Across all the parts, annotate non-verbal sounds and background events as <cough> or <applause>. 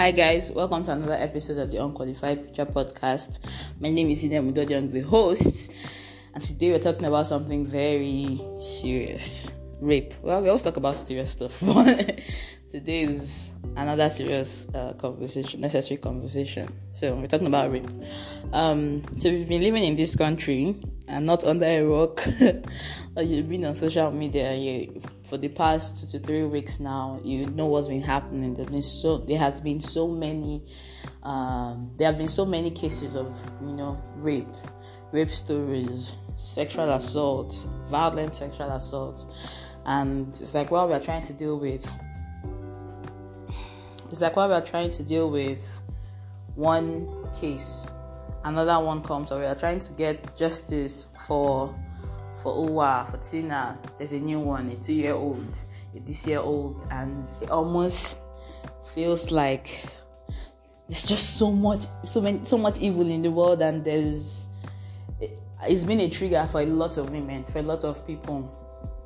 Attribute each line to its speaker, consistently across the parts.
Speaker 1: Hi guys, welcome to another episode of the Unqualified Future Podcast. My name is Inem Udodiong, the host, and today we're talking about something very serious. Rape. Well, we always talk about serious stuff, <laughs> today is another serious uh, conversation, necessary conversation. So we're talking about rape. Um, so we've been living in this country and not under a rock. <laughs> you've been on social media you, for the past two to three weeks now. You know what's been happening. There's been so there has been so many. Um, there have been so many cases of you know rape, rape stories, sexual assault, violent sexual assault, and it's like what we're trying to deal with. It's like what we're trying to deal with one case another one comes or we are trying to get justice for for Uwa, for Tina. There's a new one, a two year old, a this year old, and it almost feels like there's just so much so many so much evil in the world and there's it's been a trigger for a lot of women, for a lot of people.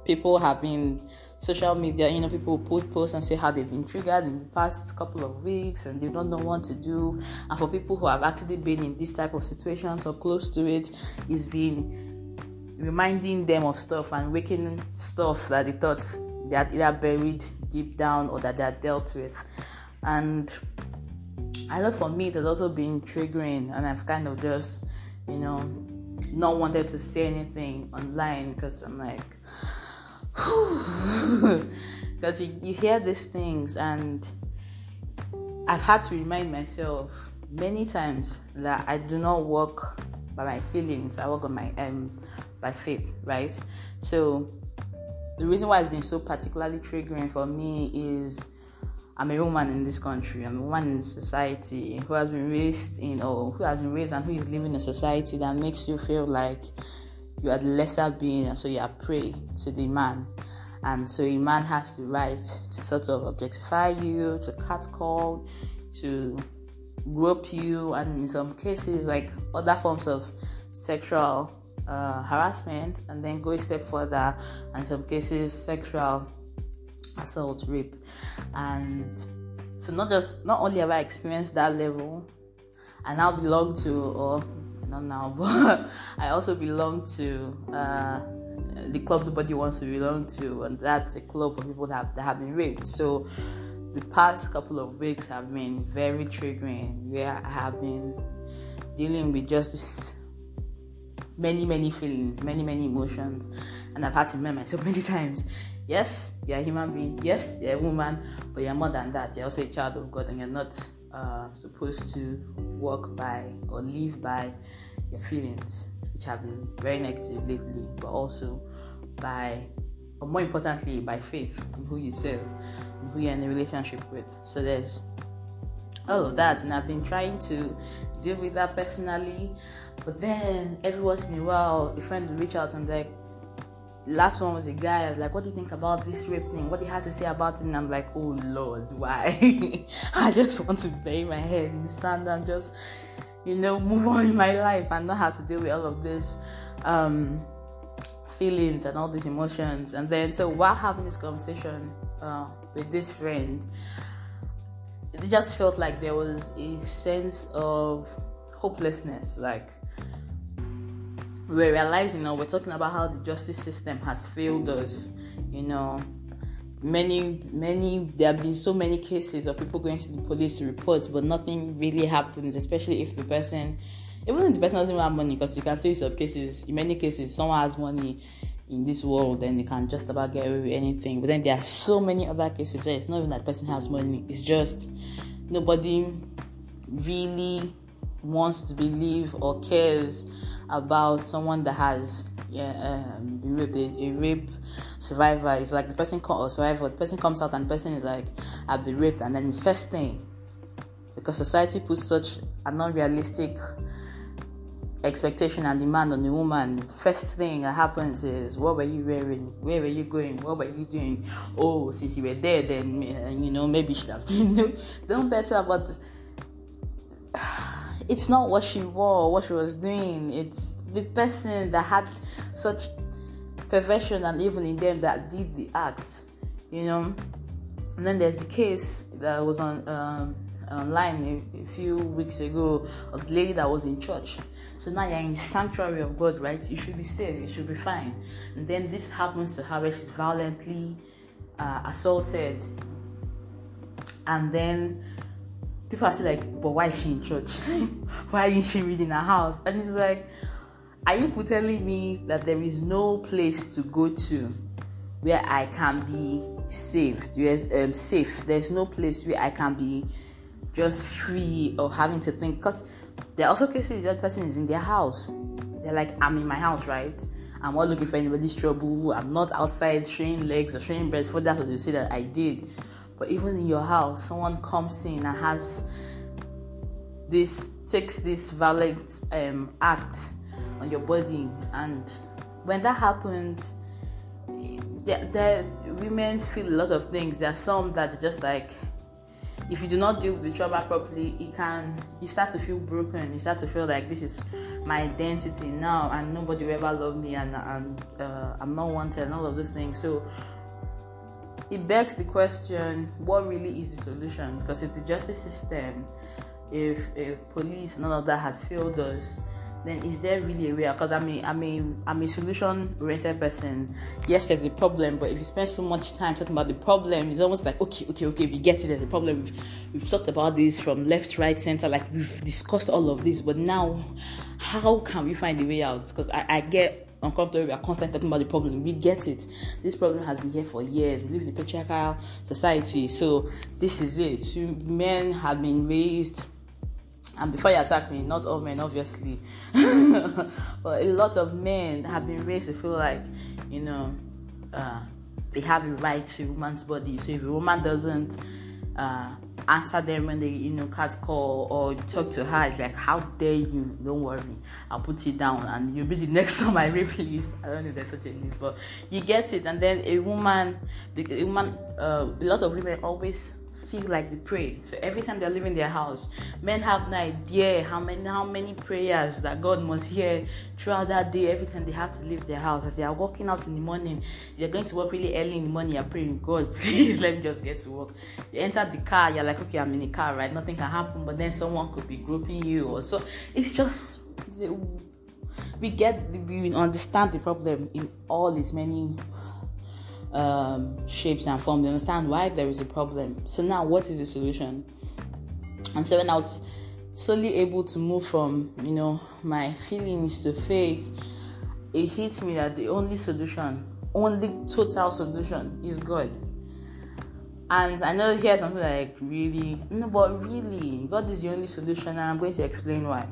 Speaker 1: People have been social media, you know, people put posts and say how they've been triggered in the past couple of weeks and they don't know what to do. And for people who have actually been in this type of situations or close to it, it's been reminding them of stuff and waking stuff that they thought they had either buried deep down or that they had dealt with. And I know for me it has also been triggering and I've kind of just, you know, not wanted to say anything online because I'm like <laughs> because you, you hear these things and I've had to remind myself many times that I do not work by my feelings. I work on my um by faith, right? So the reason why it's been so particularly triggering for me is I'm a woman in this country. I'm a woman in society who has been raised in or who has been raised and who is living in a society that makes you feel like you are the lesser being and so you are prey to the man. And so a man has the right to sort of objectify you to catcall to grope you and in some cases like other forms of sexual uh, harassment and then go a step further and in some cases sexual assault rape. And so not just not only have i experienced that level and i now belong to or not now, <laughs> but I also belong to uh, the club nobody wants to belong to, and that's a club for people that have, that have been raped. So the past couple of weeks have been very triggering, where I have been dealing with just this many, many feelings, many, many emotions, and I've had to remind myself <laughs> many times. Yes, you're a human being. Yes, you're a woman, but you're more than that. You're also a child of God, and you're not uh, supposed to walk by or live by your feelings, which have been very negative lately, but also by, or more importantly, by faith in who you serve, and who you're in a relationship with. So there's all of that, and I've been trying to deal with that personally. But then every once in a while, a friend will reach out and be like, last one was a guy like what do you think about this rape thing? What do you have to say about it? And i'm like oh lord why? <laughs> I just want to bury my head in the sand and just you know move on in my life and not have to deal with all of this um, feelings and all these emotions. And then so while having this conversation uh, with this friend it just felt like there was a sense of hopelessness like we're realizing now we're talking about how the justice system has failed us you know. Many many there have been so many cases of people going to the police to report but nothing really happens especially if the person even if the person doesn't have money because you can see some cases in many cases someone has money in this world then they can just about get away with anything. But then there are so many other cases where it's not even that person has money it's just nobody really wants to believe or cares about someone that has yeah, um, raped, a, a, rape survivor. It's like the person or survivor, the person comes out and the person is like, I've been raped, and then the first thing, because society puts such an unrealistic expectation and demand on the woman, first thing that happens is, what were you wearing? Where were you going? What were you doing? Oh, since you were there, then you know maybe you should have been <laughs> done better. But it's not what she wore, what she was doing. It's the person that had such perversion and even in them that did the act, you know. And then there's the case that was on um, online a, a, few weeks ago of the lady that was in church. So now you're in the sanctuary of God, right? You should be safe, you should be fine. And then this happens to her where she's violently uh, assaulted. And then people are still like, but why is she in church? <laughs> why is she reading her house? And it's like, are you telling me that there is no place to go to where I can be saved? Yes, um, safe. There's no place where I can be just free of having to think. Because there are also cases where the person is in their house. They're like, I'm in my house, right? I'm not looking for anybody's trouble. I'm not outside showing legs or showing breasts for that to say that I did. But even in your house, someone comes in and has this takes this violent um, act on your body, and when that happens, the, women feel a lot of things. There are some that just like if you do not deal with the trauma properly, it can you start to feel broken. You start to feel like this is my identity now, and nobody will ever love me, and, and uh, I'm not wanted, and all of those things. So it begs the question: What really is the solution? Because if the justice system, if, if police all of that has failed us, then is there really a way? Because I mean, I mean, I'm a solution-oriented person. Yes, there's a problem, but if you spend so much time talking about the problem, it's almost like okay, okay, okay, we get it. There's a problem. We've, we've talked about this from left, right, center. Like we've discussed all of this, but now, how can we find a way out? Because I, I get uncomfortable. We are constantly talking about the problem. We get it. This problem has been here for years. We live in a patriarchal society, so this is it. Men have been raised and before you attack me, not all men, obviously, <laughs> but a lot of men have been raised to feel like, you know, uh, they have a right to a woman's body. So if a woman doesn't uh, answer them when they, you know, cat call or talk to her, it's like, how dare you? Don't worry, I'll put you down, and you'll be the <laughs> next on my rape list. I don't know if there's such a list, but you get it. And then a woman, a woman, uh, a lot of women always feel like they pray. So every time they're leaving their house, men have no idea how many how many prayers that God must hear throughout that day. Every time they have to leave their house, as they are walking out in the morning, you're going to work really early in the morning. You're praying, God, <laughs> please let me just get to work. You enter the car, you're like, okay, I'm in the car, right? Nothing can happen, but then someone could be groping you, or so. It's just we get we understand the problem in all its many um, shapes and forms. You understand why there is a problem. So now, what is the solution? And so when I was slowly able to move from you know my feelings to faith, it hit me that the only solution, only total solution, is God. And I know here's something like really no, but really, God is the only solution, and I'm going to explain why.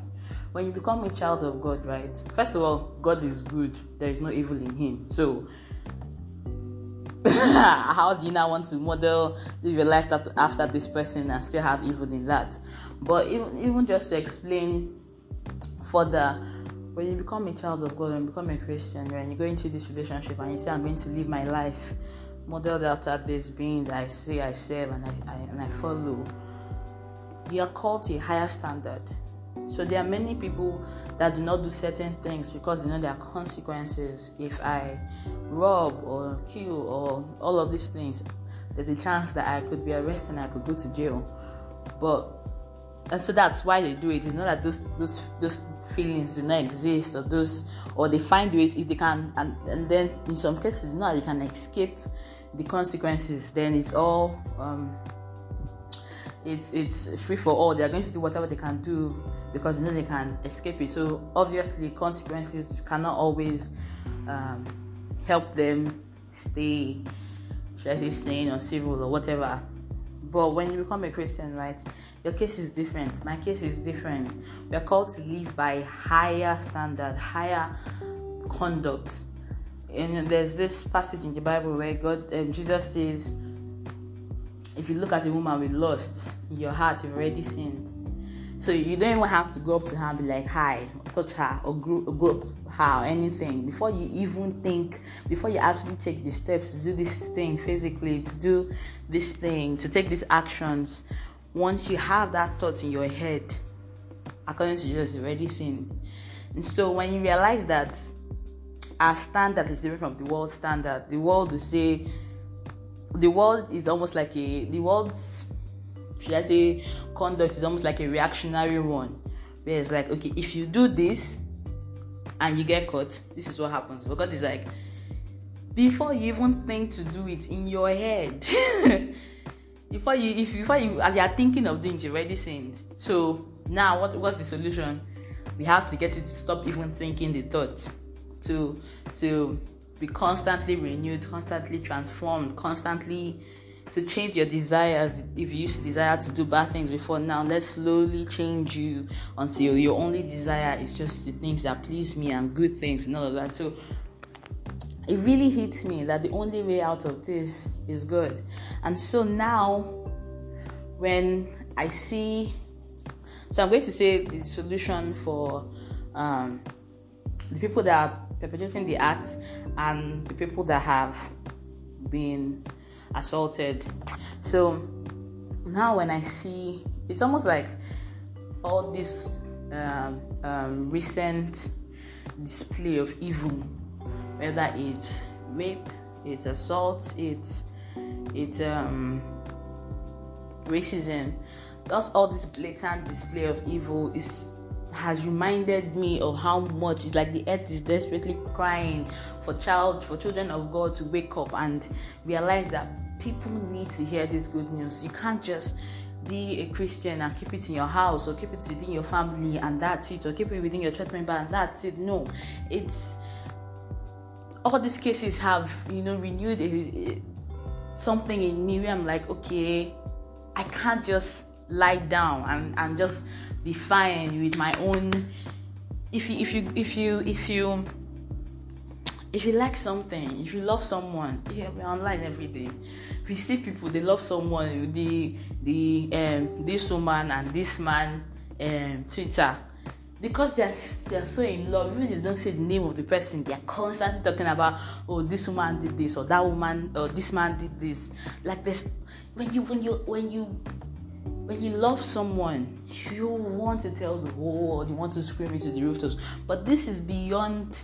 Speaker 1: When you become a child of God, right? First of all, God is good. There is no evil in Him. So <laughs> how do you now want to model live your life after, after this person and still have evil in that? But even, even just to explain further, when you become a child of God, when you become a Christian, when you go into this relationship and you say, I'm going to live my life modeled after this being that I say I serve and I, I, and I follow, you are called to a higher standard. So there are many people that do not do certain things because they know there are consequences. If I rob or kill or all of these things, there's a chance that I could be arrested and I could go to jail. But and so that's why they do it. It's not that those those those feelings do not exist or those or they find ways if they can and, and then in some cases not they can escape the consequences, then it's all um, it's it's free for all. They are going to do whatever they can do because they know they can escape it. So obviously, consequences cannot always um, help them stay, should I say, sane or civil or whatever. But when you become a Christian, right, your case is different. My case is different. We are called to live by higher standard, higher conduct. And there's this passage in the Bible where God, um, Jesus says, if you look at a woman with lust in your heart, you've already sinned. So you don't even have to go up to her and be like, hi, touch her, or group her, or anything. Before you even think, before you actually take the steps to do this thing physically, to do this thing, to take these actions, once you have that thought in your head, according to Jesus, you've already sinned. And so when you realize that our standard is different from the world standard, the world will say, the world is almost like a the world's should I say conduct is almost like a reactionary one. Where it's like, okay, if you do this and you get caught, this is what happens. But God is like, before you even think to do it in your head, <laughs> before you if before you as you are thinking of things, you're already sinned. So now what what's the solution? We have to get you to stop even thinking the thoughts. To to be constantly renewed, constantly transformed, constantly to change your desires. If you used to desire to do bad things before now, let's slowly change you until your only desire is just the things that please me and good things and all of that. So it really hits me that the only way out of this is good. And so now, when I see, so I'm going to say the solution for um, the people that are perpetrating the act and the people that have been assaulted. So now, when I see, it's almost like all this um, um, recent display of evil whether it's rape, it's assault, it's it's um racism. That's all this blatant display of evil is has reminded me of how much it's like the earth is desperately crying for child for children of God to wake up and realize that people need to hear this good news. You can't just be a Christian and keep it in your house or keep it within your family and that's it, or keep it within your church member and that's it. No, it's all these cases have you know renewed a, a, something in me I'm like, okay, I can't just lie down and, and just be fine with my own. If you if you if you if you if you like something, if you love someone, yeah, we're online every day. We see people they love someone, the the um this woman and this man um Twitter because they're they're so in love even if they don't say the name of the person they're constantly talking about oh this woman did this or that woman or this man did this like this when you when you when you when you love someone you want to tell the whole world you want to scream into the rooftops but this is beyond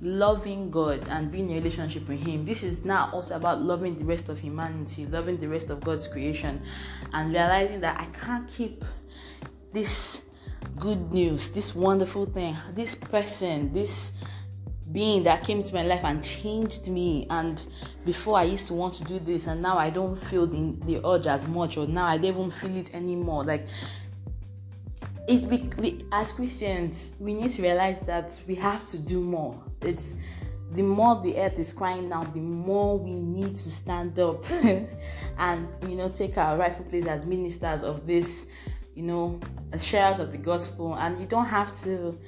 Speaker 1: loving God and being in a relationship with Him. This is now also about loving the rest of humanity, loving the rest of God's creation, and realizing that I can't keep this good news, this wonderful thing, this person, this being that came into my life and changed me. And before I used to want to do this, and now I don't feel the, the urge as much, or now I don't even feel it anymore. Like, it, we, we, as Christians, we need to realize that we have to do more. It's the more the earth is crying now, the more we need to stand up <laughs> and you know take our rightful place as ministers of this you know, shares of the gospel, and you don't have to.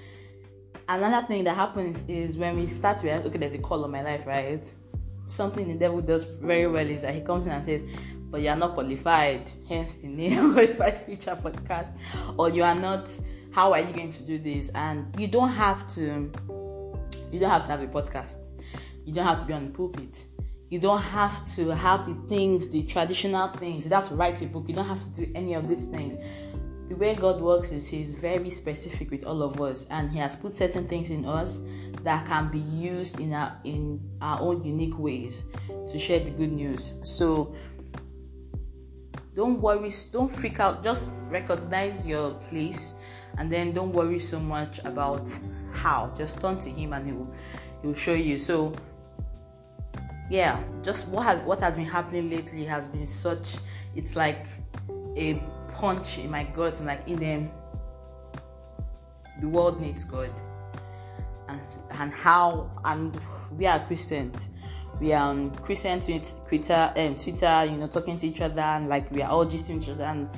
Speaker 1: Another thing that happens is when we start to realize, okay, there's a call on my life, right? Something the devil does very well is that he comes in and says, but you are not qualified, hence the name qualified future podcast, or you are not. How are you going to do this? And you don't have to. You don't have to have a podcast. You don't have to be on the pulpit you don't have to have the things, the traditional things. You don't have to write a book. You don't have to do any of these things the way God works is He's very specific with all of us, and He has put certain things in us that can be used in our in our own unique ways to share the good news. So don't worry, don't freak out. Just recognize your place, and then don't worry so much about how. Just turn to Him, and He will He will show you. So yeah, just what has what has been happening lately has been such. It's like a punch in my gut and like in them the world needs God. And and how and we are Christians. We are on Christian Twitter um, Twitter you know talking to each other and like we are all just each other. And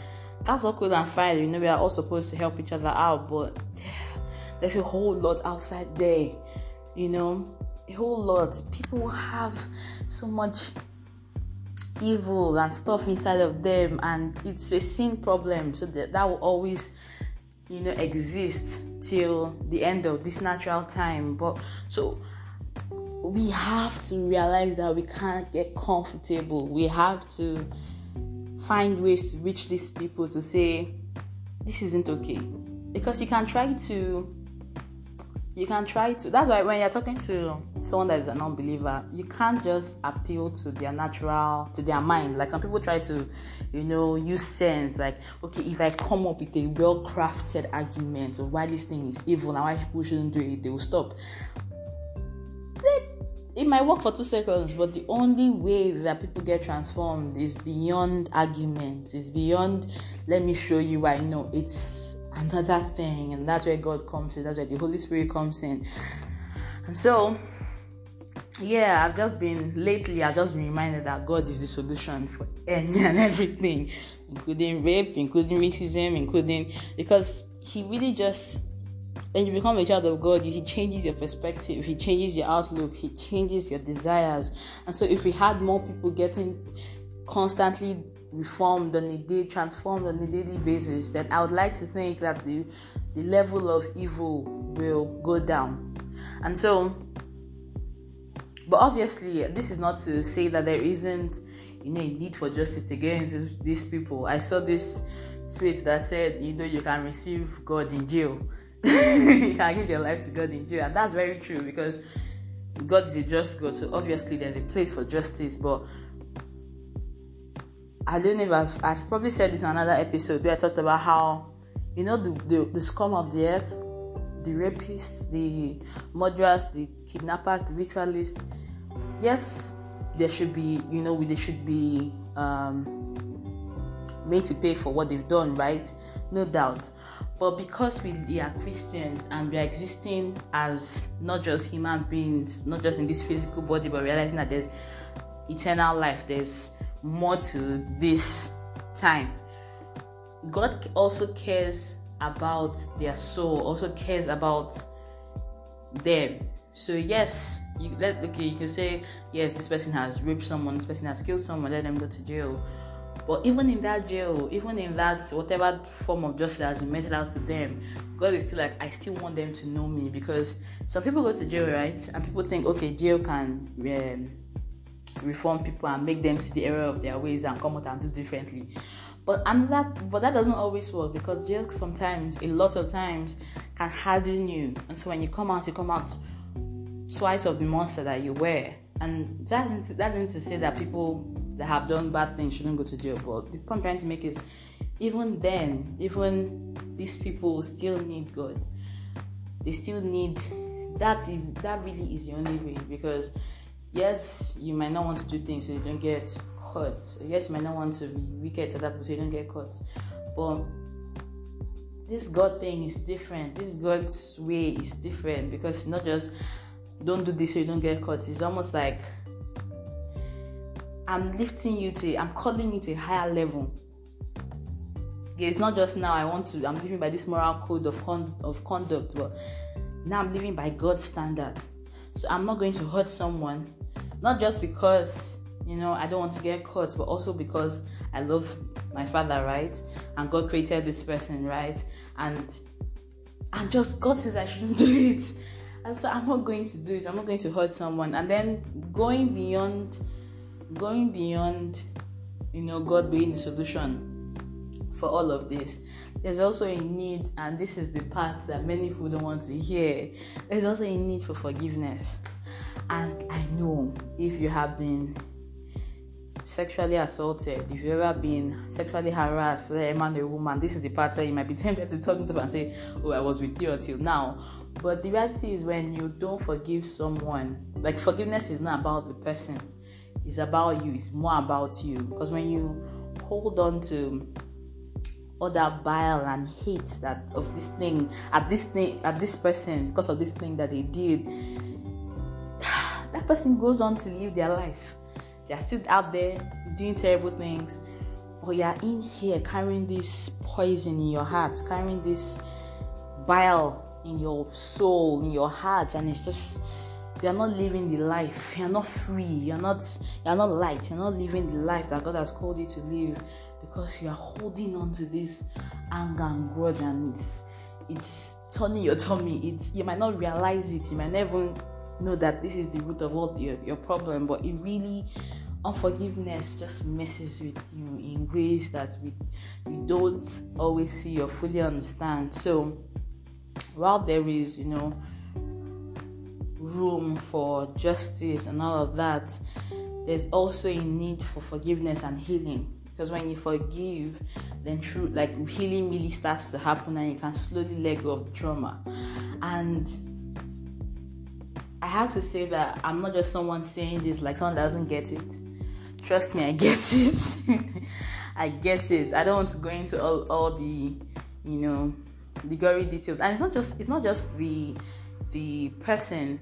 Speaker 1: that's all cool and fine. You know we are all supposed to help each other out but there's a whole lot outside there you know? A whole lot. People have so much evil and stuff inside of them and it's a sin problem. So that that will always you know exist till the end of this natural time. But so we have to realize that we can't get comfortable. We have to find ways to reach these people to say this isn't okay. Because you can try to you can try to that's why when you're talking to someone that is a non-believer, you can't just appeal to their natural to their mind like some people try to you know use sense like okay if i come up with a well crafted argument of why this thing is evil and why people shouldn't do it they will stop it might work for two seconds, but the only way that people get transformed is beyond arguments. It's beyond, let me show you why. No, it's another thing, and that's where God comes in. That's where the Holy Spirit comes in. And so, yeah, I've just been lately. I've just been reminded that God is the solution for any and everything, including rape, including racism, including because He really just when you become a child of God, He changes your perspective, He changes your outlook, He changes your desires. And so, if we had more people getting constantly reformed on a day, transformed on a daily basis, then I would like to think that the the level of evil will go down. And so, but obviously, this is not to say that there isn't, you know, a need for justice against these people. I saw this tweet that said, you know, you can receive God in jail. <laughs> you can give your life to God in jail, and that's very true because God is a just God. So obviously, there's a place for justice, but I don't know if I've, I've probably said this in another episode where I talked about how, you know, the, the, the scum of the earth, the rapists, the murderers, the kidnappers, the ritualists. Yes, there should be, you know, they should be um, made to pay for what they've done, right? No doubt. But because we are Christians and we are existing as not just human beings, not just in this physical body, but realizing that there's eternal life, there's more to this time. God also cares about their soul, also cares about them. So yes, you let okay, you can say yes, this person has raped someone, this person has killed someone, let them go to jail. But even in that jail, even in that whatever form of justice has been meted out to them, God is still like, I still want them to know me because some people go to jail, right? And people think, okay, jail can um, reform people and make them see the error of their ways and come out and do differently. But and that but that doesn't always work because jail sometimes, a lot of times, can harden you. And so when you come out, you come out twice of the monster that you were. And that isn't, that isn't to say that people that have done bad things shouldn't go to jail. But the point I'm trying to make is even then, even these people still need God. They still need that is that really is the only way because yes, you might not want to do things so you don't get caught. Yes, you might not want to be wicked to that so you don't get caught. But this God thing is different. This God's way is different because it's not just don't do this so you don't get caught. It's almost like I'm lifting you to, I'm calling you to a higher level. it's not just now I want to, I'm living by this moral code of, con- of conduct, but now I'm living by God's standard. So I'm not going to hurt someone not just because, you know, I don't want to get caught, but also because I love my father, right? And God created this person, right? And and just God says I shouldn't <laughs> do it. And so I'm not going to do it. I'm not going to hurt someone. And then going beyond going beyond, you know, God being the solution for all of this. There's also a need, and this is the part that many people don't want to hear. There's also a need for forgiveness. And know if you have been sexually assaulted, if you've ever been sexually harassed, whether a man or a woman, this is the part where you might be tempted to talk to them and say, Oh, I was with you until now. But the reality is when you don't forgive someone, like forgiveness is not about the person, it's about you, it's more about you. Because when you hold on to other bile and hate that of this thing at this thing at this person because of this thing that they did that person goes on to live their life. They are still out there doing terrible things, but you are in here carrying this poison in your heart, carrying this bile in your soul, in your heart, and it's just you're not living the life. You're not free. You're not you're not light. You're not living the life that God has called you to live because you are holding on to this anger and grudge and it's, it's turning your tummy. It's you might not realize it. You might never know that this is the root of all your, your problem, but it really unforgiveness just messes with you in ways that we you don't always see or fully understand. So while there is, you know, room for justice and all of that, there's also a need for forgiveness and healing. Because when you forgive, then true like healing really starts to happen and you can slowly let go of trauma. And I have to say that I'm not just someone saying this like someone doesn't get it. Trust me, I get <laughs> it. I get it. I don't want to go into all, all the, you know, the gory details. And it's not just it's not just the the person.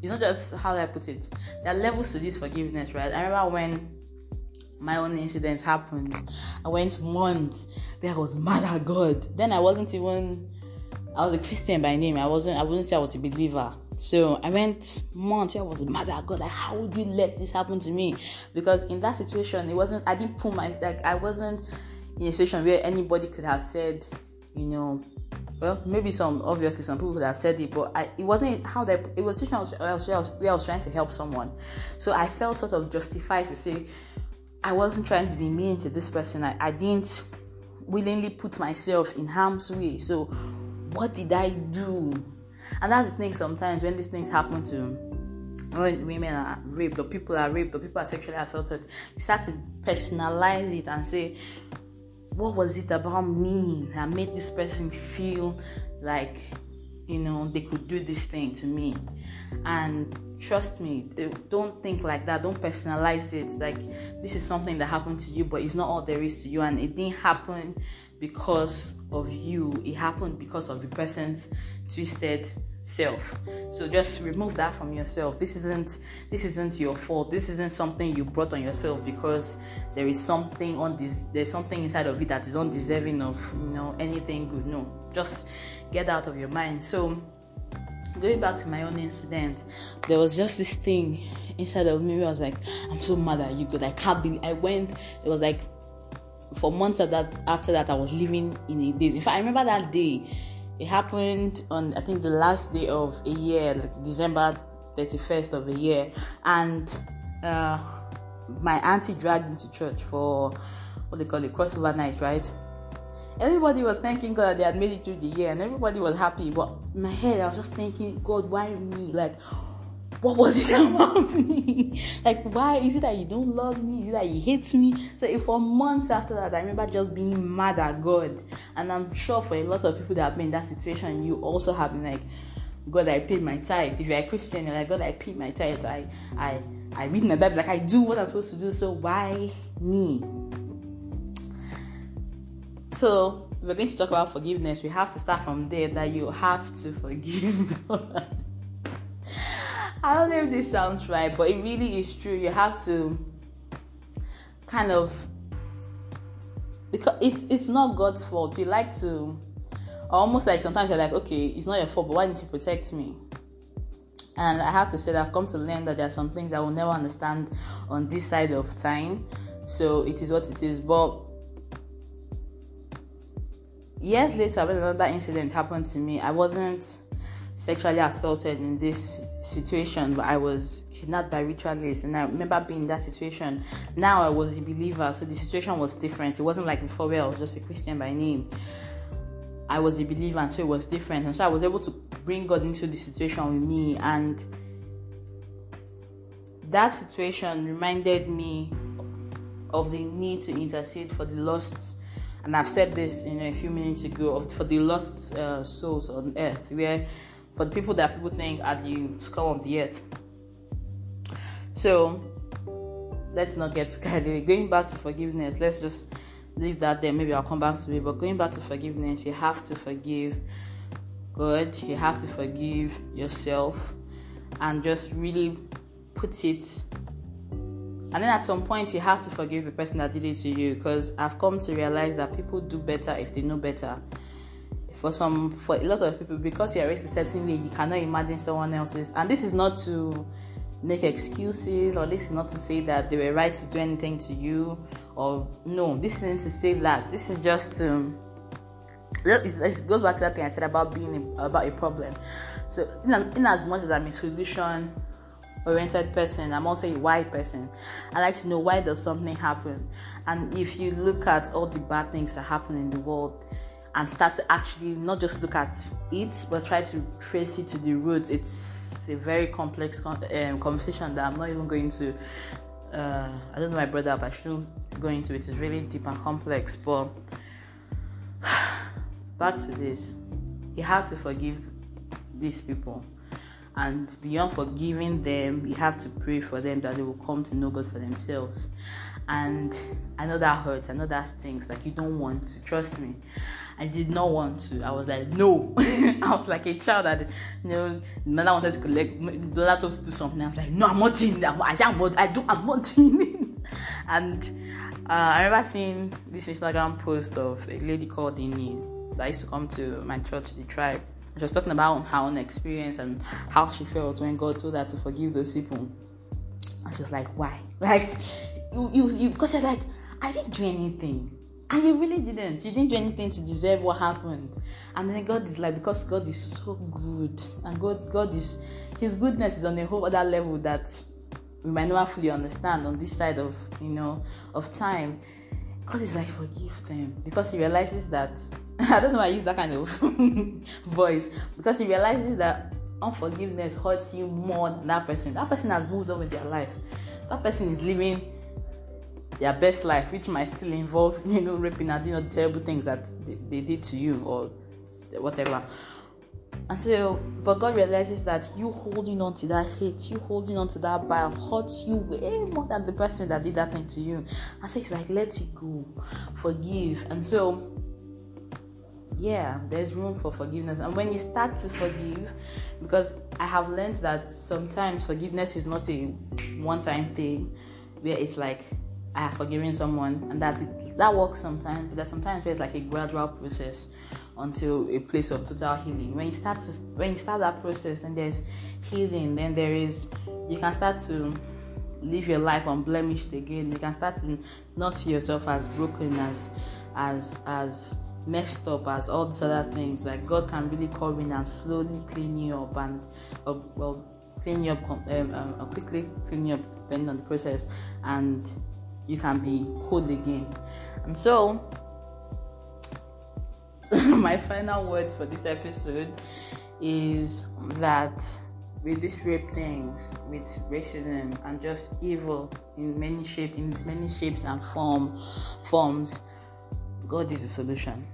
Speaker 1: It's not just how do I put it. There are levels to this forgiveness, right? I remember when my own incident happened. I went months. Then I was mad at God. Then I wasn't even I was a Christian by name. I wasn't I wouldn't say I was a believer. So I went months I was mad God. Like, how would you let this happen to me? Because in that situation, it wasn't I didn't put my like I wasn't in a situation where anybody could have said, you know, well, maybe some obviously some people could have said it, but I, it wasn't how that it was situation I was, where I was where I was trying to help someone. So I felt sort of justified to say I wasn't trying to be mean to this person. I, I didn't willingly put myself in harm's way. So what did I do? And that's the thing sometimes when these things happen to when women are raped or people are raped or people are sexually assaulted, they start to personalize it and say, What was it about me that made this person feel like you know they could do this thing to me? And trust me, don't think like that, don't personalize it. Like this is something that happened to you, but it's not all there is to you, and it didn't happen because of you, it happened because of the person's twisted self. So just remove that from yourself. This isn't this isn't your fault. This isn't something you brought on yourself because there is something on this there's something inside of it that is undeserving of you know anything good. No just get out of your mind. So going back to my own incident there was just this thing inside of me i was like i'm so mad at you because i can't believe i went it was like for months after that after that i was living in a daze. In fact i remember that day it happened on I think the last day of a year, like December 31st of a year, and uh, my auntie dragged me to church for what they call it crossover night, right? Everybody was thanking God that they had made it through the year, and everybody was happy. But in my head, I was just thinking, God, why me? Like, what was it about <laughs> me? like, why is it that you don't love me? Is it that you hate me? So, for months after that, I remember just being mad at God. And I'm sure for a lot of people that have been in that situation, you also have been like, God, I paid my tithe. If you're a Christian, you're like, God, I paid my tithe. I, I, I read my Bible. Like, I do what I'm supposed to do. So, why me? So, we're going to talk about forgiveness. We have to start from there that you have to forgive <laughs> God. I don't know if this sounds right, but it really is true. You have to kind of because it's it's not God's fault. You like to almost like sometimes you're like, okay, it's not your fault, but why didn't you protect me? And I have to say that I've come to learn that there are some things I will never understand on this side of time. So it is what it is. But years later, when another incident happened to me, I wasn't sexually assaulted in this situation, but I was kidnapped by ritualists, and I remember being in that situation. Now I was a believer, so the situation was different. It wasn't like before where I was just a Christian by name. I was a believer, and so it was different, and so I was able to bring God into the situation with me, and that situation reminded me of the need to intercede for the lost and I've said this in a few minutes ago for the lost uh, souls on earth, where for the people that people think are the scum of the earth. So let's not get carried away. Going back to forgiveness, let's just leave that there. Maybe I'll come back to it. But going back to forgiveness, you have to forgive God, you have to forgive yourself, and just really put it. And then at some point, you have to forgive the person that did it to you because I've come to realize that people do better if they know better for some for a lot of people because you're raised a certain way you cannot imagine someone else's and this is not to make excuses or this is not to say that they were right to do anything to you or no this isn't to say that this is just to it goes back to that thing I said about being a, about a problem. So, in, in as much as I'm a solution oriented person, I'm also a why person. I like to know why does something happen, and if you look at all the bad things that happen in the world, and start to actually not just look at it but try to trace it to the roots it's a very complex um, conversation that i'm not even going to uh, i don't know my brother but i shouldn't go into it. It's really deep and complex but <sighs> back to this. You have to forgive these people. And beyond forgiving them you have to pray for them that they will come to know god for themselves and i know that hurts i know that stings like you don't want to trust me. I did not want to i was like no. <laughs> I was like a child that you know mother wanted to collect other told to do something. I was like no i'm not doing that. I am i do i'm not it. <laughs> And uh, i remember seeing this instagram post of a lady called Ini that used to come to my church the tribe. She was talking about her own experience and how she felt when God told her to forgive those people. And was like, why? <laughs> Like, you, you, you because you're like, I didn't do anything. And you really didn't. You didn't do anything to deserve what happened. And then God is like, because God is so good. And God, God is, His goodness is on a whole other level that we might not fully understand on this side of, you know, of time. God is like, forgive them. Because He realizes that <laughs> I don't know. I use that kind of <laughs> voice because he realizes that unforgiveness hurts you more than that person. That person has moved on with their life. That person is living their best life, which might still involve, <laughs> you know, raping and doing the terrible things that they, they did to you or whatever. And so, but God realizes that you holding on to that hate, you holding on to that bile hurts you way more than the person that did that thing to you. And so He's like, let it go, forgive. And so, yeah, there's room for forgiveness. And when you start to forgive, because I have learned that sometimes forgiveness is not a one time thing where it's like I have forgiven someone and that's it. That works sometimes, but there's sometimes where it's like a gradual process until a place of total healing. When you start to when you start that process, then there's healing, then there is you can start to live your life unblemished again. You can start to not see yourself as broken as as as messed up as all these other things. Like God can really come in and slowly clean you up and uh, well clean you up um, um, quickly clean you up depending on the process, and you can be whole again. And so, <laughs> my final words for this episode is that with this rape thing, with racism and just evil in many shapes, in its many shapes and form forms, God is the solution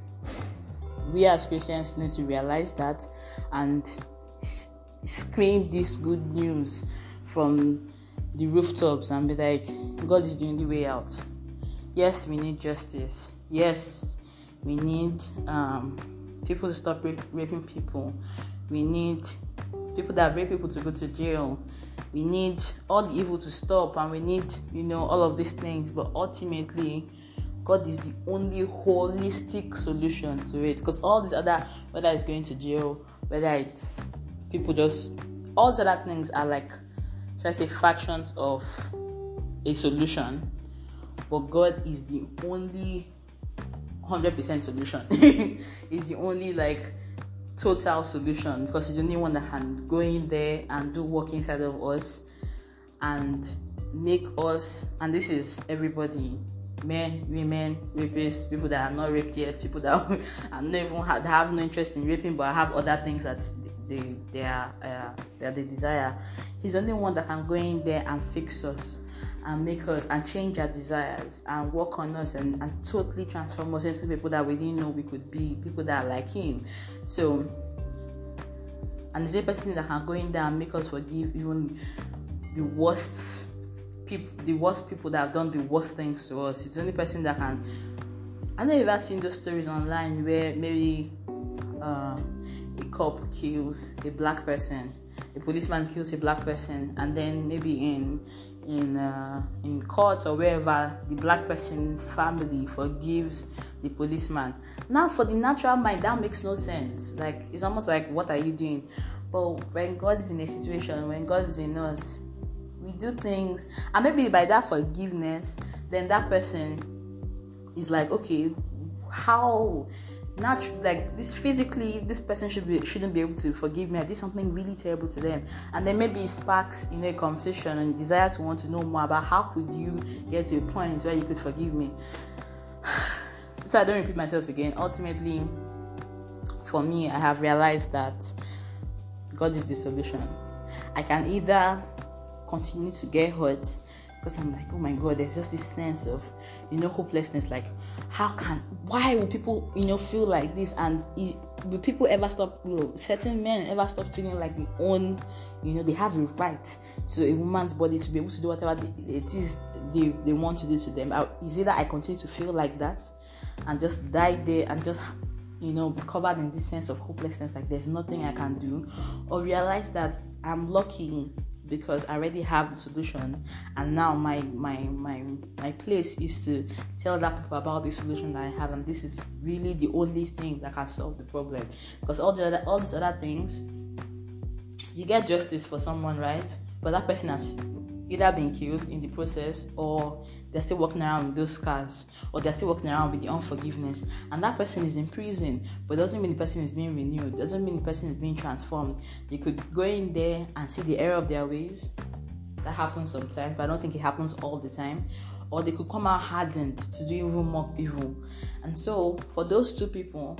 Speaker 1: we as Christians need to realize that and scream this good news from the rooftops and be like, God is the only way out. Yes, we need justice. Yes, we need um, people to stop rape, raping people. We need people that rape people to go to jail. We need all the evil to stop, and we need, you know, all of these things. But ultimately, God is the only holistic solution to it. Because all these other, whether it's going to jail, whether it's people just, all these other things are like, should I say, fractions of a solution. But God is the only 100% solution. <laughs> Is the only like total solution because He's the only one that can go in there and do work inside of us and make us, and this is everybody men, women, rapists, people that are not raped yet, people that <laughs> are not even have, have no interest in raping but have other things that are uh, that they desire. He's the only one that can go in there and fix us and make us and change our desires and work on us and, and totally transform us into people that we didn't know we could be, people that are like him. So and the same person that can go in there and make us forgive even the worst people, the worst people that have done the worst things to us. It's the only person that can. I know you've ever seen those stories online where maybe uh, cop kills a black person, a policeman kills a black person, and then maybe in in uh, in court or wherever the black person's family forgives the policeman. Now, for the natural mind, that makes no sense. Like it's almost like, what are you doing? But when God is in a situation, when God is in us, we do things and maybe by that forgiveness then that person is like okay how not like this physically this person should be shouldn't be able to forgive me i did something really terrible to them and then maybe it sparks you know a conversation and desire to want to know more about how could you get to a point where you could forgive me <sighs> so I don't repeat myself again, ultimately, for me, I have realized that God is the solution. I can either continue to get hurt because I'm like, oh my god, there's just this sense of, you know, hopelessness. Like, how can, why will people, you know, feel like this? And is, will people ever stop, you know, certain men ever stop feeling like they own, you know, they have a right to a woman's body to be able to do whatever it is they, they want to do to them? Is it that I continue to feel like that and just die there and just you know, be covered in this sense of hopelessness, like there's nothing I can do, or realize that I'm lucky because I already have the solution, and now my my my my place is to tell that people about the solution that I have, and this is really the only thing that can solve the problem. Because all the other, all these other things, you get justice for someone, right? But that person has either been killed in the process or they're still walking around with those scars or they're still walking around with the unforgiveness. And that person is in prison but doesn't mean the person is being renewed. Doesn't mean the person is being transformed. They could go in there and see the error of their ways. That happens sometimes but i don't think it happens all the time. Or they could come out hardened to do even more evil. And so for those two people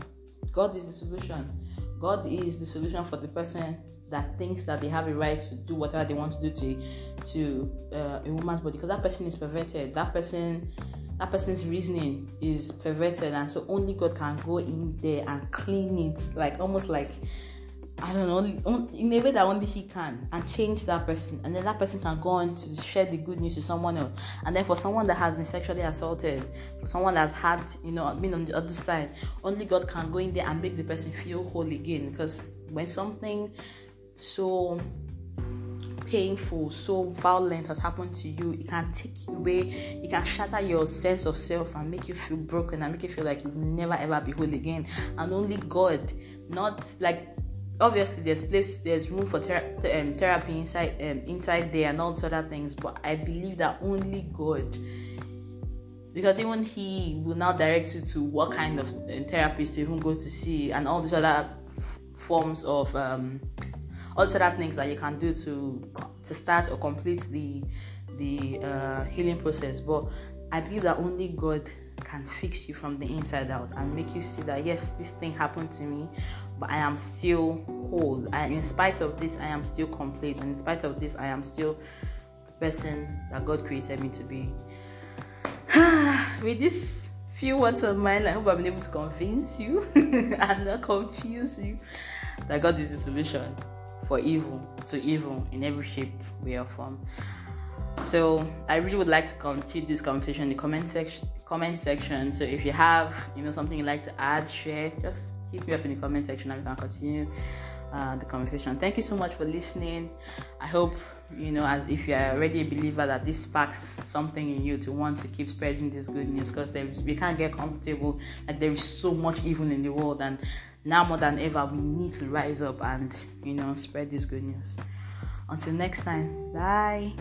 Speaker 1: god is the solution. God is the solution for the person that thinks that they have a right to do whatever they want to do to to uh, a woman's body because that person is perverted that person that person's reasoning is perverted and so only god can go in there and clean it like almost like I don't know, in a way that only he can, and change that person, and then that person can go on to share the good news to someone else. And then for someone that has been sexually assaulted, for someone that's had, you know, been on the other side, only God can go in there and make the person feel whole again. Because when something so painful, so violent has happened to you, it can take away, it can shatter your sense of self and make you feel broken and make you feel like you'll never ever be whole again. And only God, not like obviously there's place, there's room for um, therapy inside um, inside there and all other things, but I believe that only God. Because even he will now direct you to what kind of um, therapist to even go to see, and all these other forms of um, the other things that you can do to to start or complete the the uh, healing process. But I believe that only God can fix you from the inside out and make you see that yes, this thing happened to me, but I am still whole. And in spite of this, I am still complete. And in spite of this, I am still the person that God created me to be. <sighs> With this few words of mine, I hope I've been able to convince you <laughs> and not confuse you that God is the solution for evil to evil in every shape, way, or form. So I really would like to continue this conversation in the comment section. Comment section. So if you have you know something you'd like to add, share, just hit me up in the comment section and we can continue uh, the conversation. Thank you so much for listening. I hope you know as if you're already a believer that this sparks something in you to want to keep spreading this good news because we can't get comfortable like there is so much evil in the world and now more than ever, we need to rise up and, you know, spread this good news. Until next time, bye.